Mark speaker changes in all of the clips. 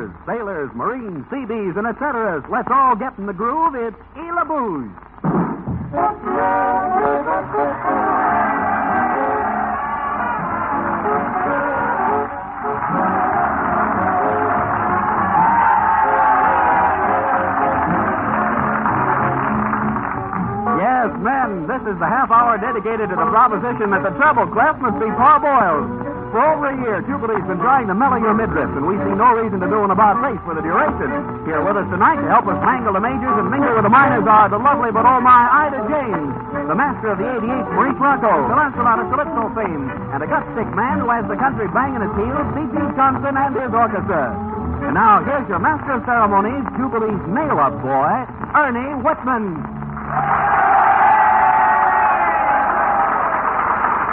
Speaker 1: Sailors, sailors, Marines, CBs, and et ceteras. Let's all get in the groove. It's Ela Booze. Yes, men, this is the half hour dedicated to the proposition that the treble clef must be parboiled. For over a year, Jubilee's been trying to mellow your midriff, and we see no reason to do an about face for the duration. Here with us tonight to help us mangle the majors and mingle with the minors are the lovely but oh my Ida James, the master of the 88 Maurice Rocco, the Lancelot of Calypso fame, and a gut stick man who has the country banging his heels, C.P. Johnson and his orchestra. And now, here's your master of ceremonies, Jubilee's mail-up boy, Ernie Whitman.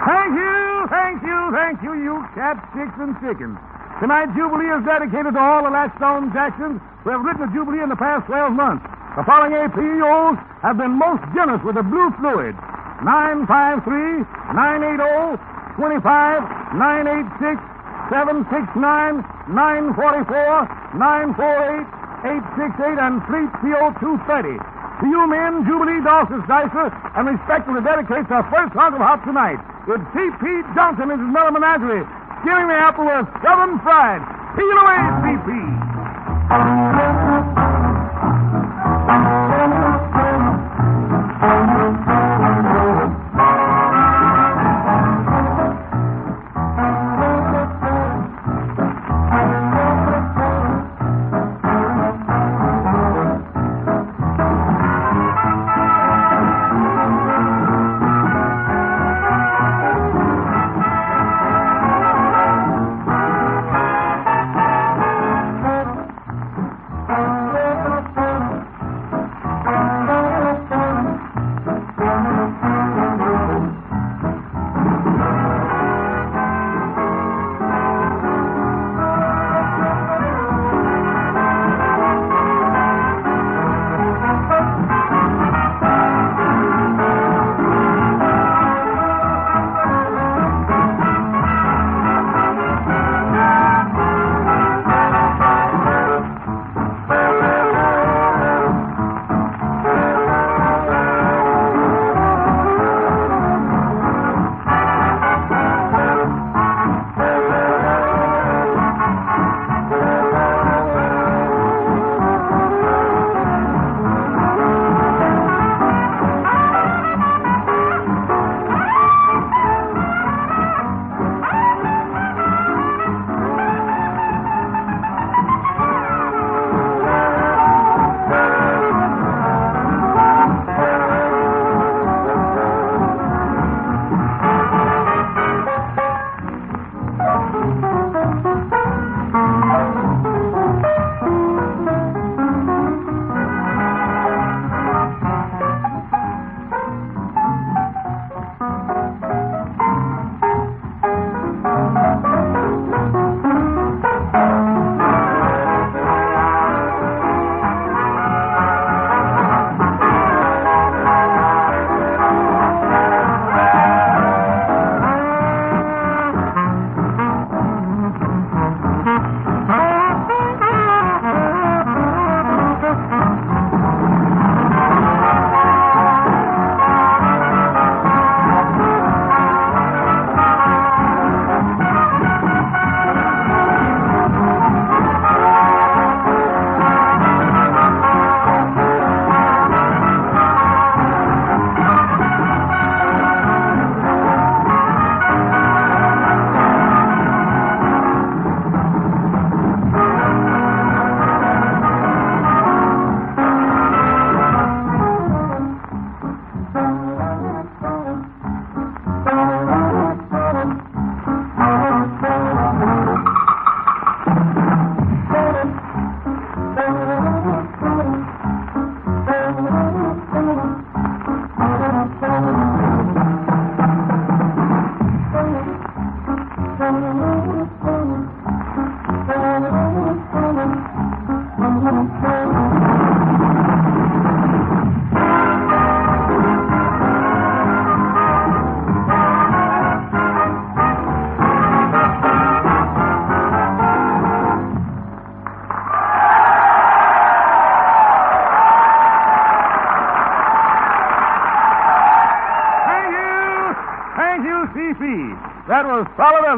Speaker 2: Thank you, thank you, thank you, you cat chicks, and chickens. Tonight's Jubilee is dedicated to all the Latchstone Jacksons who have written a Jubilee in the past 12 months. The following APOs have been most generous with the blue fluid. 953 980 25 986 769 944 948 868 and Fleet CO 230. To you men, Jubilee Dawson, Dicer, and respectfully dedicates our first hunk of hop tonight with C.P. Johnson, his Miller Menagerie. Giving the apple a southern fried. Peel away, C.P.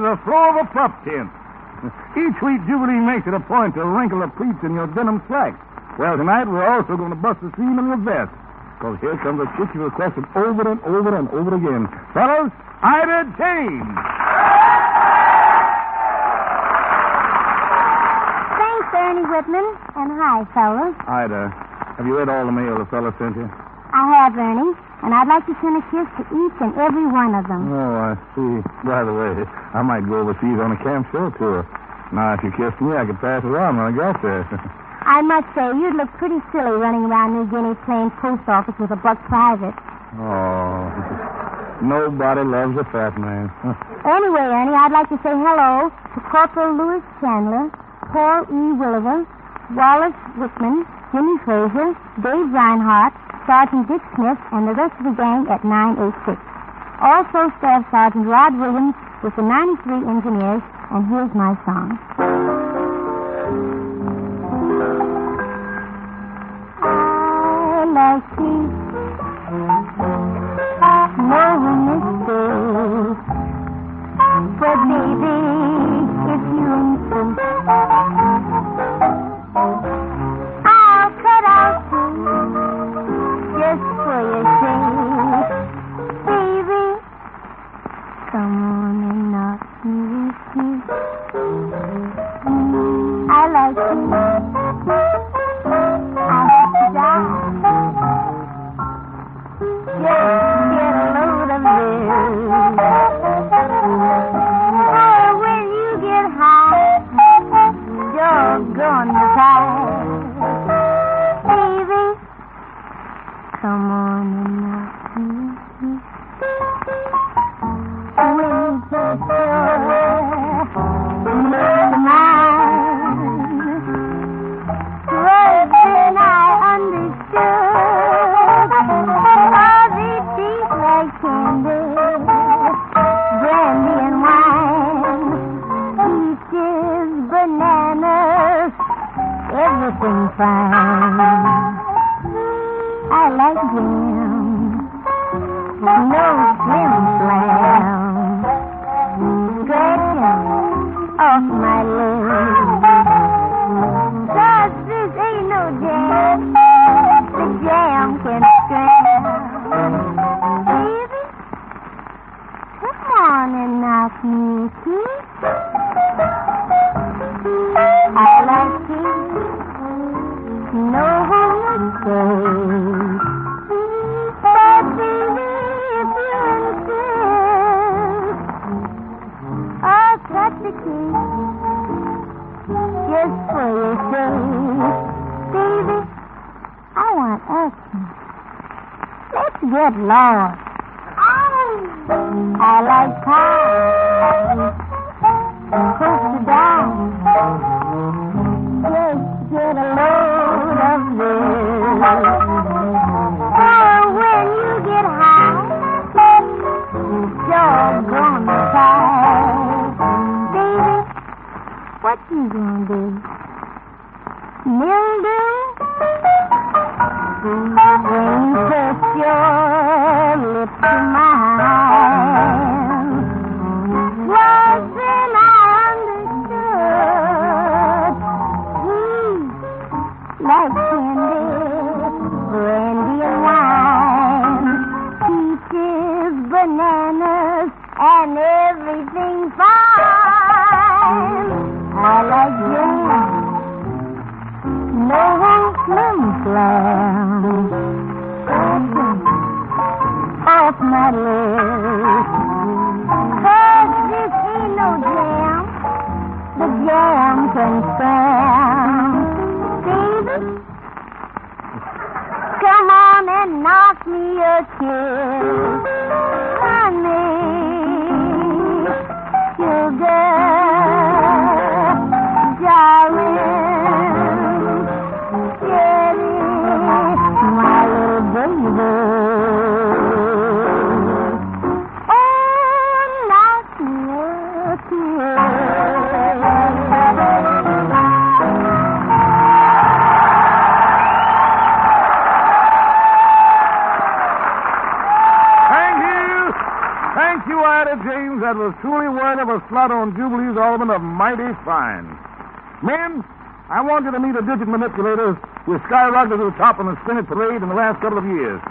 Speaker 2: the floor of a pup tent. Each week, Jubilee makes it a point to wrinkle the pleats in your denim slacks. Well, tonight we're also going to bust the seam in your vest. Because here comes a chick you requested over and over and over again. Fellas, Ida James.
Speaker 3: Thanks, Ernie Whitman. And hi, fellas.
Speaker 2: Ida, have you read all the mail the fella sent you?
Speaker 3: I have, Ernie. And I'd like to send a kiss to each and every one of them.
Speaker 2: Oh, I see. By the way, I might go overseas on a camp show tour. Now, if you kissed me, I could pass it on when I got there.
Speaker 3: I must say, you'd look pretty silly running around New Guinea playing post office with a buck private.
Speaker 2: oh, nobody loves a fat man.
Speaker 3: Anyway, Ernie, I'd like to say hello to Corporal Lewis Chandler, Paul E. Williver, Wallace Wickman, Jimmy Fraser, Dave Reinhardt, Sergeant Dick Smith, and the rest of the gang at 986. Also, Staff Sergeant Rod Williams with the 93 engineers, and here's my song. I like to the kiss just for your sake. Baby, I want action. Let's get lost. I like pie. Coast to die. Just get a load of this. You gonna do? Mildew? When you touch your lips to mine,
Speaker 2: That was truly worthy of a slot on Jubilee's album of Mighty Fine. Men, I want you to meet a digit manipulator who skyrocketed to the top on the Senate parade in the last couple of years.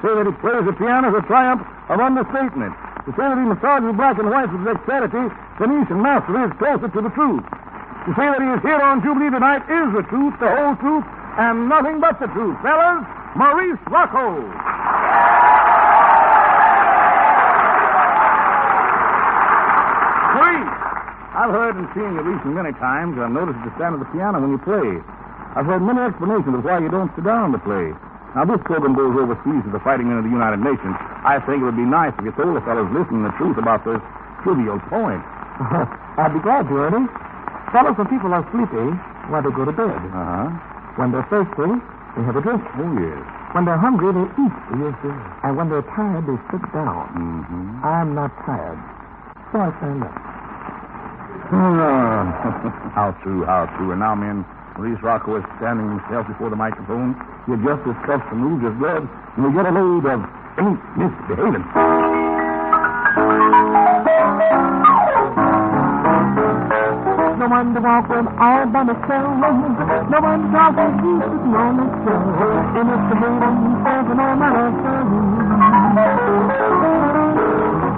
Speaker 2: Say that he plays the piano is a triumph of understatement. To say that he massages black and white with dexterity, Venetian mastery is closer to the truth. To say that he is here on Jubilee tonight is the truth, the whole truth, and nothing but the truth. Fellas, Maurice Rocco. I've heard and seen you recently many times. I've noticed you stand at the piano when you play. I've heard many explanations of why you don't sit down to play. Now, this program goes overseas to the fighting men of the United Nations. I think it would be nice if you told the fellows listening the truth about this trivial point.
Speaker 4: I'd be glad to, Ernie. Fellows, when people are sleepy, why, they go to bed.
Speaker 2: Uh-huh.
Speaker 4: When they're thirsty, they have a drink.
Speaker 2: Oh, yes.
Speaker 4: When they're hungry, they eat.
Speaker 2: Yes, sir.
Speaker 4: And when they're tired, they sit down.
Speaker 2: Mm-hmm.
Speaker 4: I'm not tired. So I stand up.
Speaker 2: how true, how true. And now, men, Maurice Rocco is standing himself before the microphone. He adjusts his cuffs and moves his gloves, and we get a load of ain't misbehaving.
Speaker 4: No one to walk with all by myself. No one to talk with you sitting on the show. And it's the hating serving on my love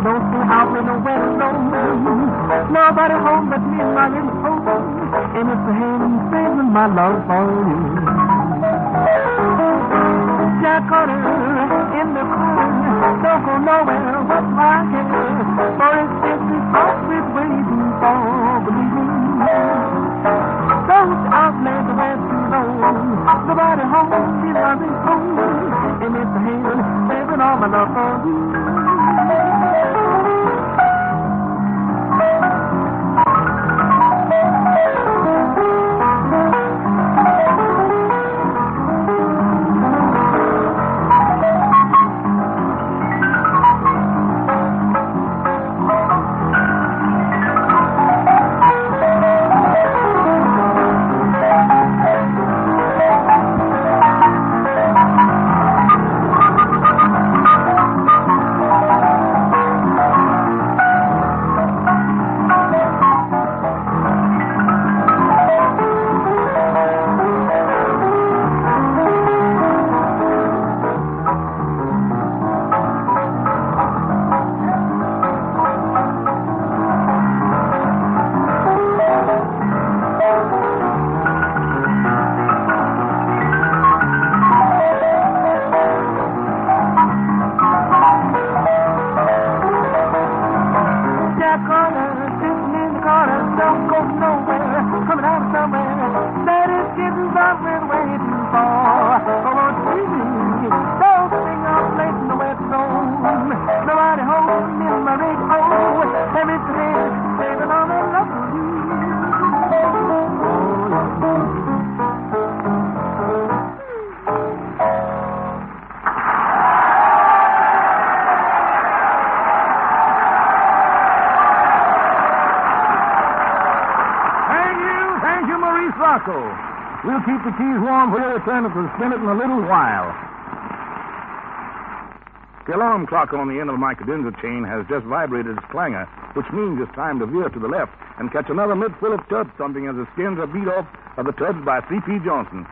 Speaker 4: Don't stay out with no way alone. Nobody home but me and my little home. And it's the hating saving my love for you. Jack Carter in the car. Don't go nowhere but my care. For it's
Speaker 2: thank you, Maurice Rocco. We'll keep the keys warm for your return to the Senate in a little while. The alarm clock on the end of my cadenza chain has just vibrated its clangor, which means it's time to veer to the left and catch another mid full of tub thumping as the skins are beat off of the tubs by C.P. Johnson.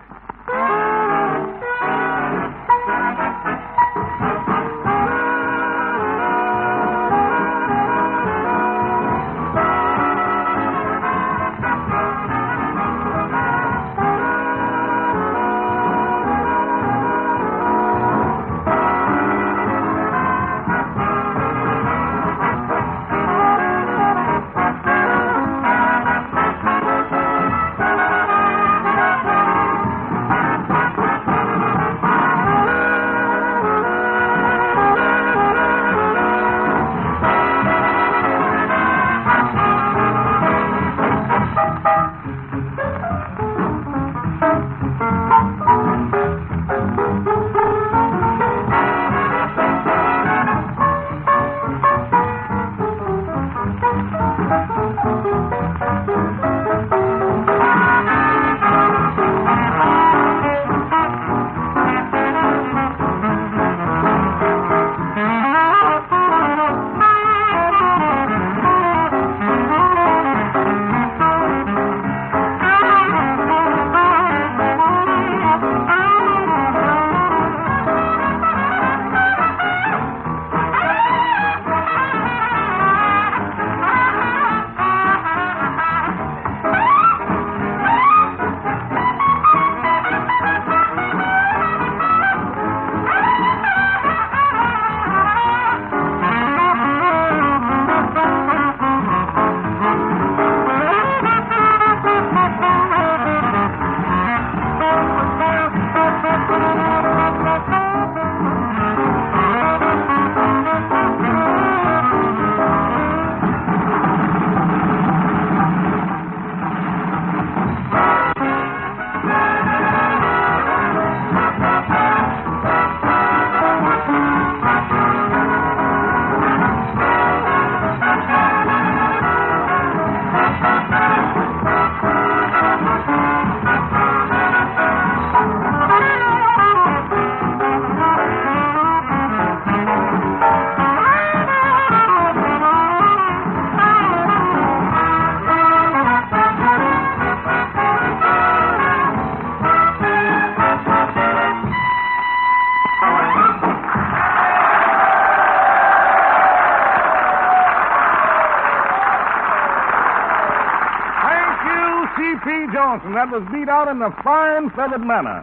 Speaker 2: Was beat out in a fine feathered manner.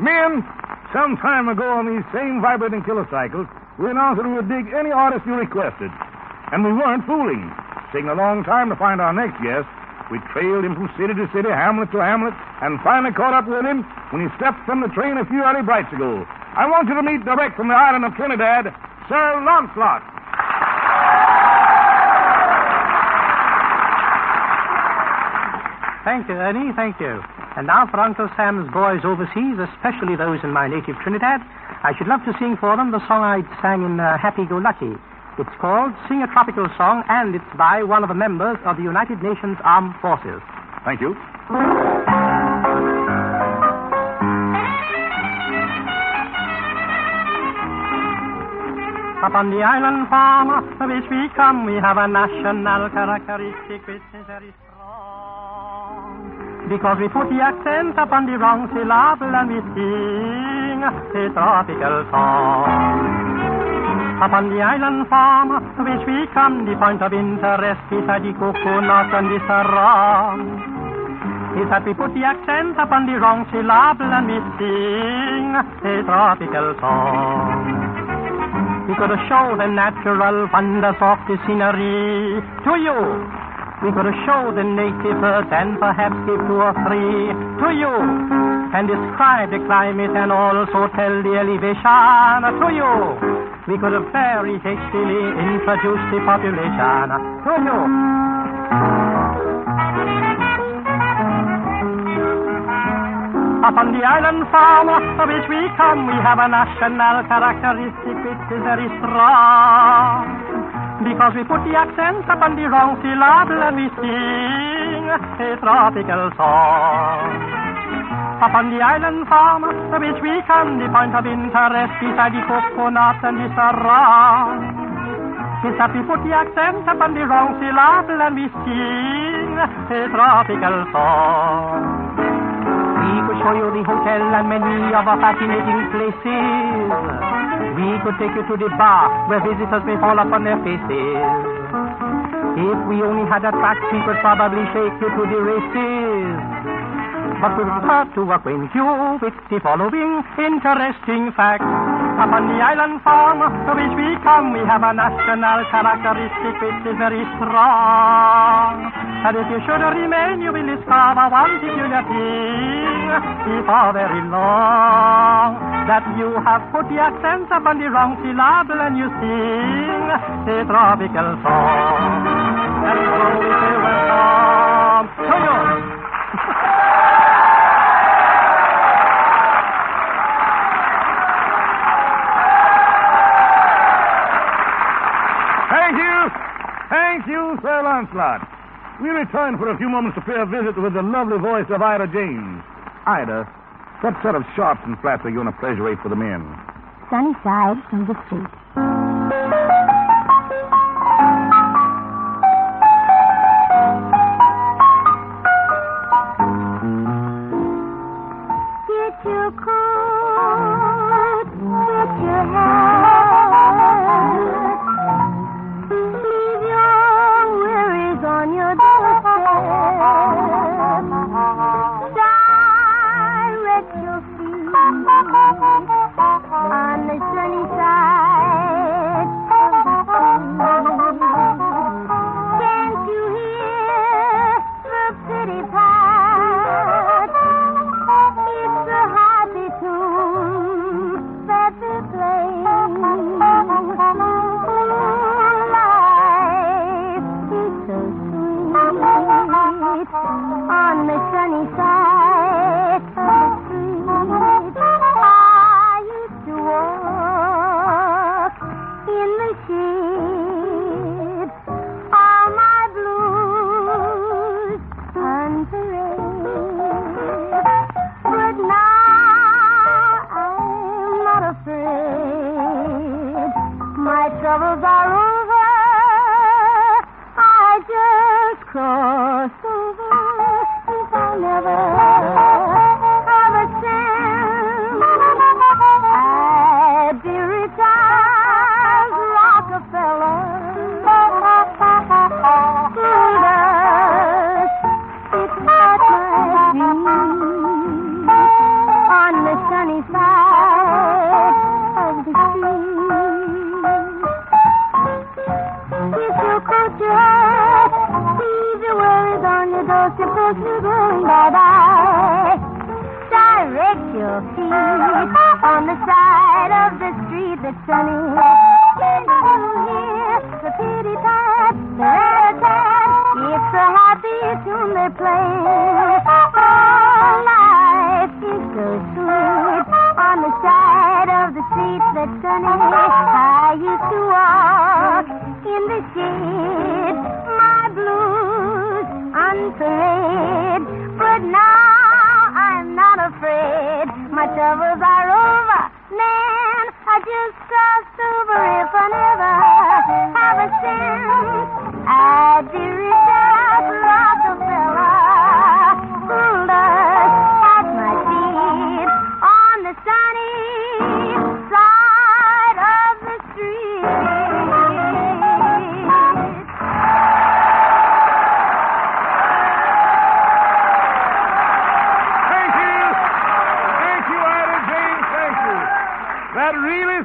Speaker 2: Men, some time ago on these same vibrating killer cycles, we announced that we would dig any artist you requested. And we weren't fooling. Taking a long time to find our next guest, we trailed him from city to city, hamlet to hamlet, and finally caught up with him when he stepped from the train a few early brights ago. I want you to meet direct from the island of Trinidad, Sir Lancelot.
Speaker 5: Thank you, Ernie. Thank you. And now for Uncle Sam's boys overseas, especially those in my native Trinidad, I should love to sing for them the song I sang in uh, Happy Go Lucky. It's called Sing a Tropical Song, and it's by one of the members of the United Nations Armed Forces.
Speaker 2: Thank you.
Speaker 5: Upon the island farm of which we come, we have a national characteristic which is very strong. Because we put the accent upon the wrong syllable and we sing a tropical song. Upon the island farm to which we come, the point of interest beside the coconut and the sarong is that we put the accent upon the wrong syllable and we sing a tropical song. We could show the natural wonders of the scenery to you. We could show the native earth and perhaps give two or three to you. And describe the climate and also tell the elevation to you. We could very hastily introduce the population to you. Upon the island farm of which we come, we have a national characteristic which is very strong. Because we put the accent upon the wrong syllable and we sing a tropical song. Upon the island farm of which we come, the point of interest beside the coconut and the sarong is that we put the accent upon the wrong syllable and we sing a tropical song. You the hotel and many other fascinating places. We could take you to the bar where visitors may fall upon their faces. If we only had a track, we could probably shake you to the races. But we prefer to acquaint you with the following interesting facts. Upon the island farm to which we come, we have a national characteristic which is very strong. And if you should remain, you will discover one peculiar thing before very long. That you have put the accent upon the wrong syllable and you sing a tropical song.
Speaker 2: Thank you, Sir Lancelot. We return for a few moments to pay a visit with the lovely voice of Ida James. Ida, what set of sharps and flats are you on a pleasure rate for the men?
Speaker 3: Sunny side of the street. That's sunny.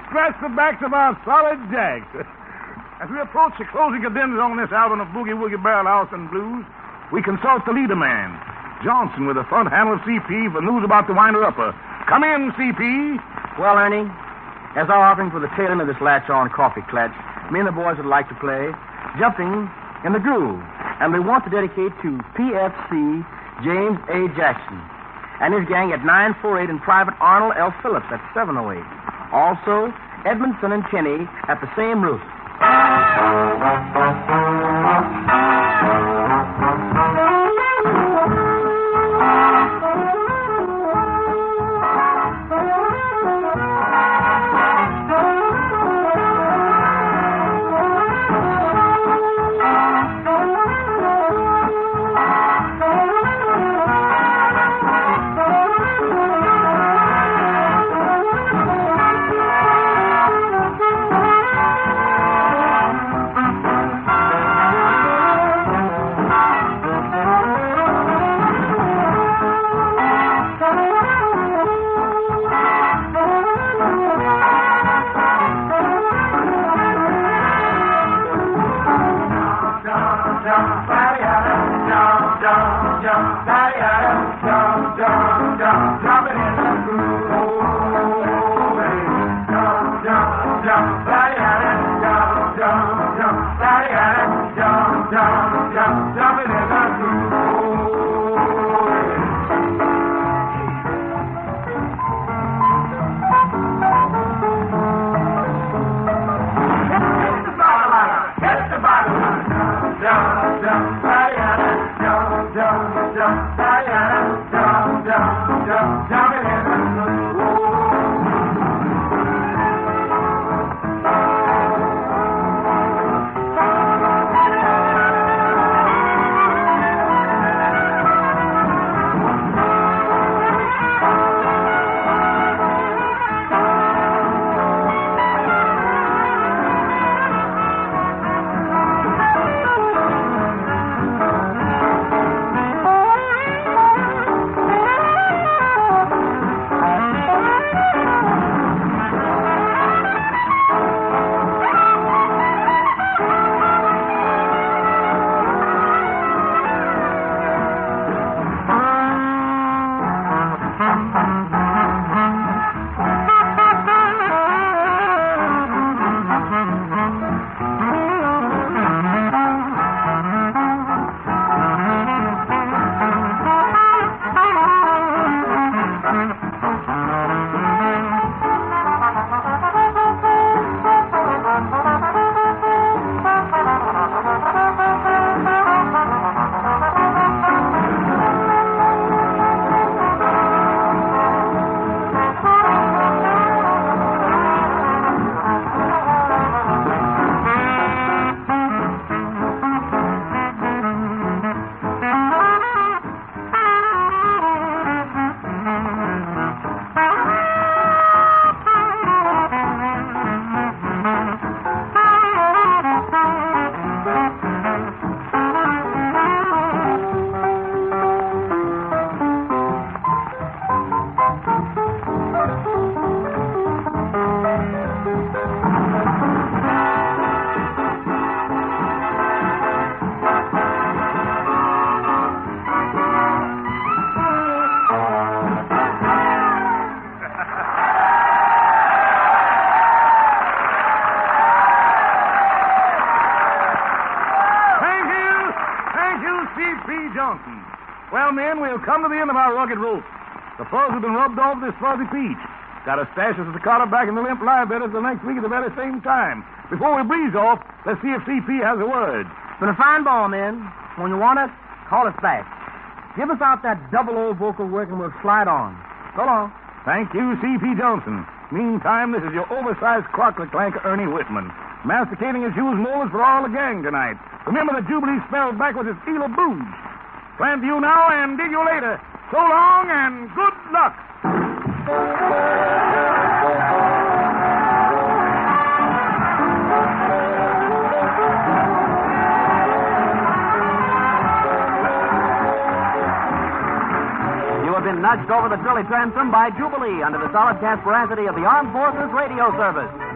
Speaker 2: Scratched the backs of our solid jacks. As we approach the closing cadence on this album of Boogie Woogie Barrel House and Blues, we consult the leader man, Johnson, with the front handle of CP for news about the winder-upper. Come in, CP.
Speaker 6: Well, Ernie, as our offering for the tail end of this latch-on coffee clutch, me and the boys would like to play Jumping in the Groove. And we want to dedicate to PFC James A. Jackson and his gang at 948 and Private Arnold L. Phillips at 708. Also, Edmondson and Kenny at the same roof.
Speaker 2: Come to the end of our rugged rope. The fuzz has been rubbed off this fuzzy peach. Got a stash of Staccato back in the limp live bedders the next week at the very same time. Before we breeze off, let's see if CP has a word.
Speaker 6: It's been a fine ball, men. When you want us, call us back. Give us out that double O vocal work and we'll slide on. So long.
Speaker 2: Thank you, C.P. Johnson. Meantime, this is your oversized crockler clanker, Ernie Whitman, masticating his shoes molars for all the gang tonight. Remember the Jubilee spelled backwards is Ela Booge. Plan you now and dig you later. So long and good luck.
Speaker 1: You have been nudged over the Trilly transom by Jubilee under the solid veracity of the Armed Forces Radio Service.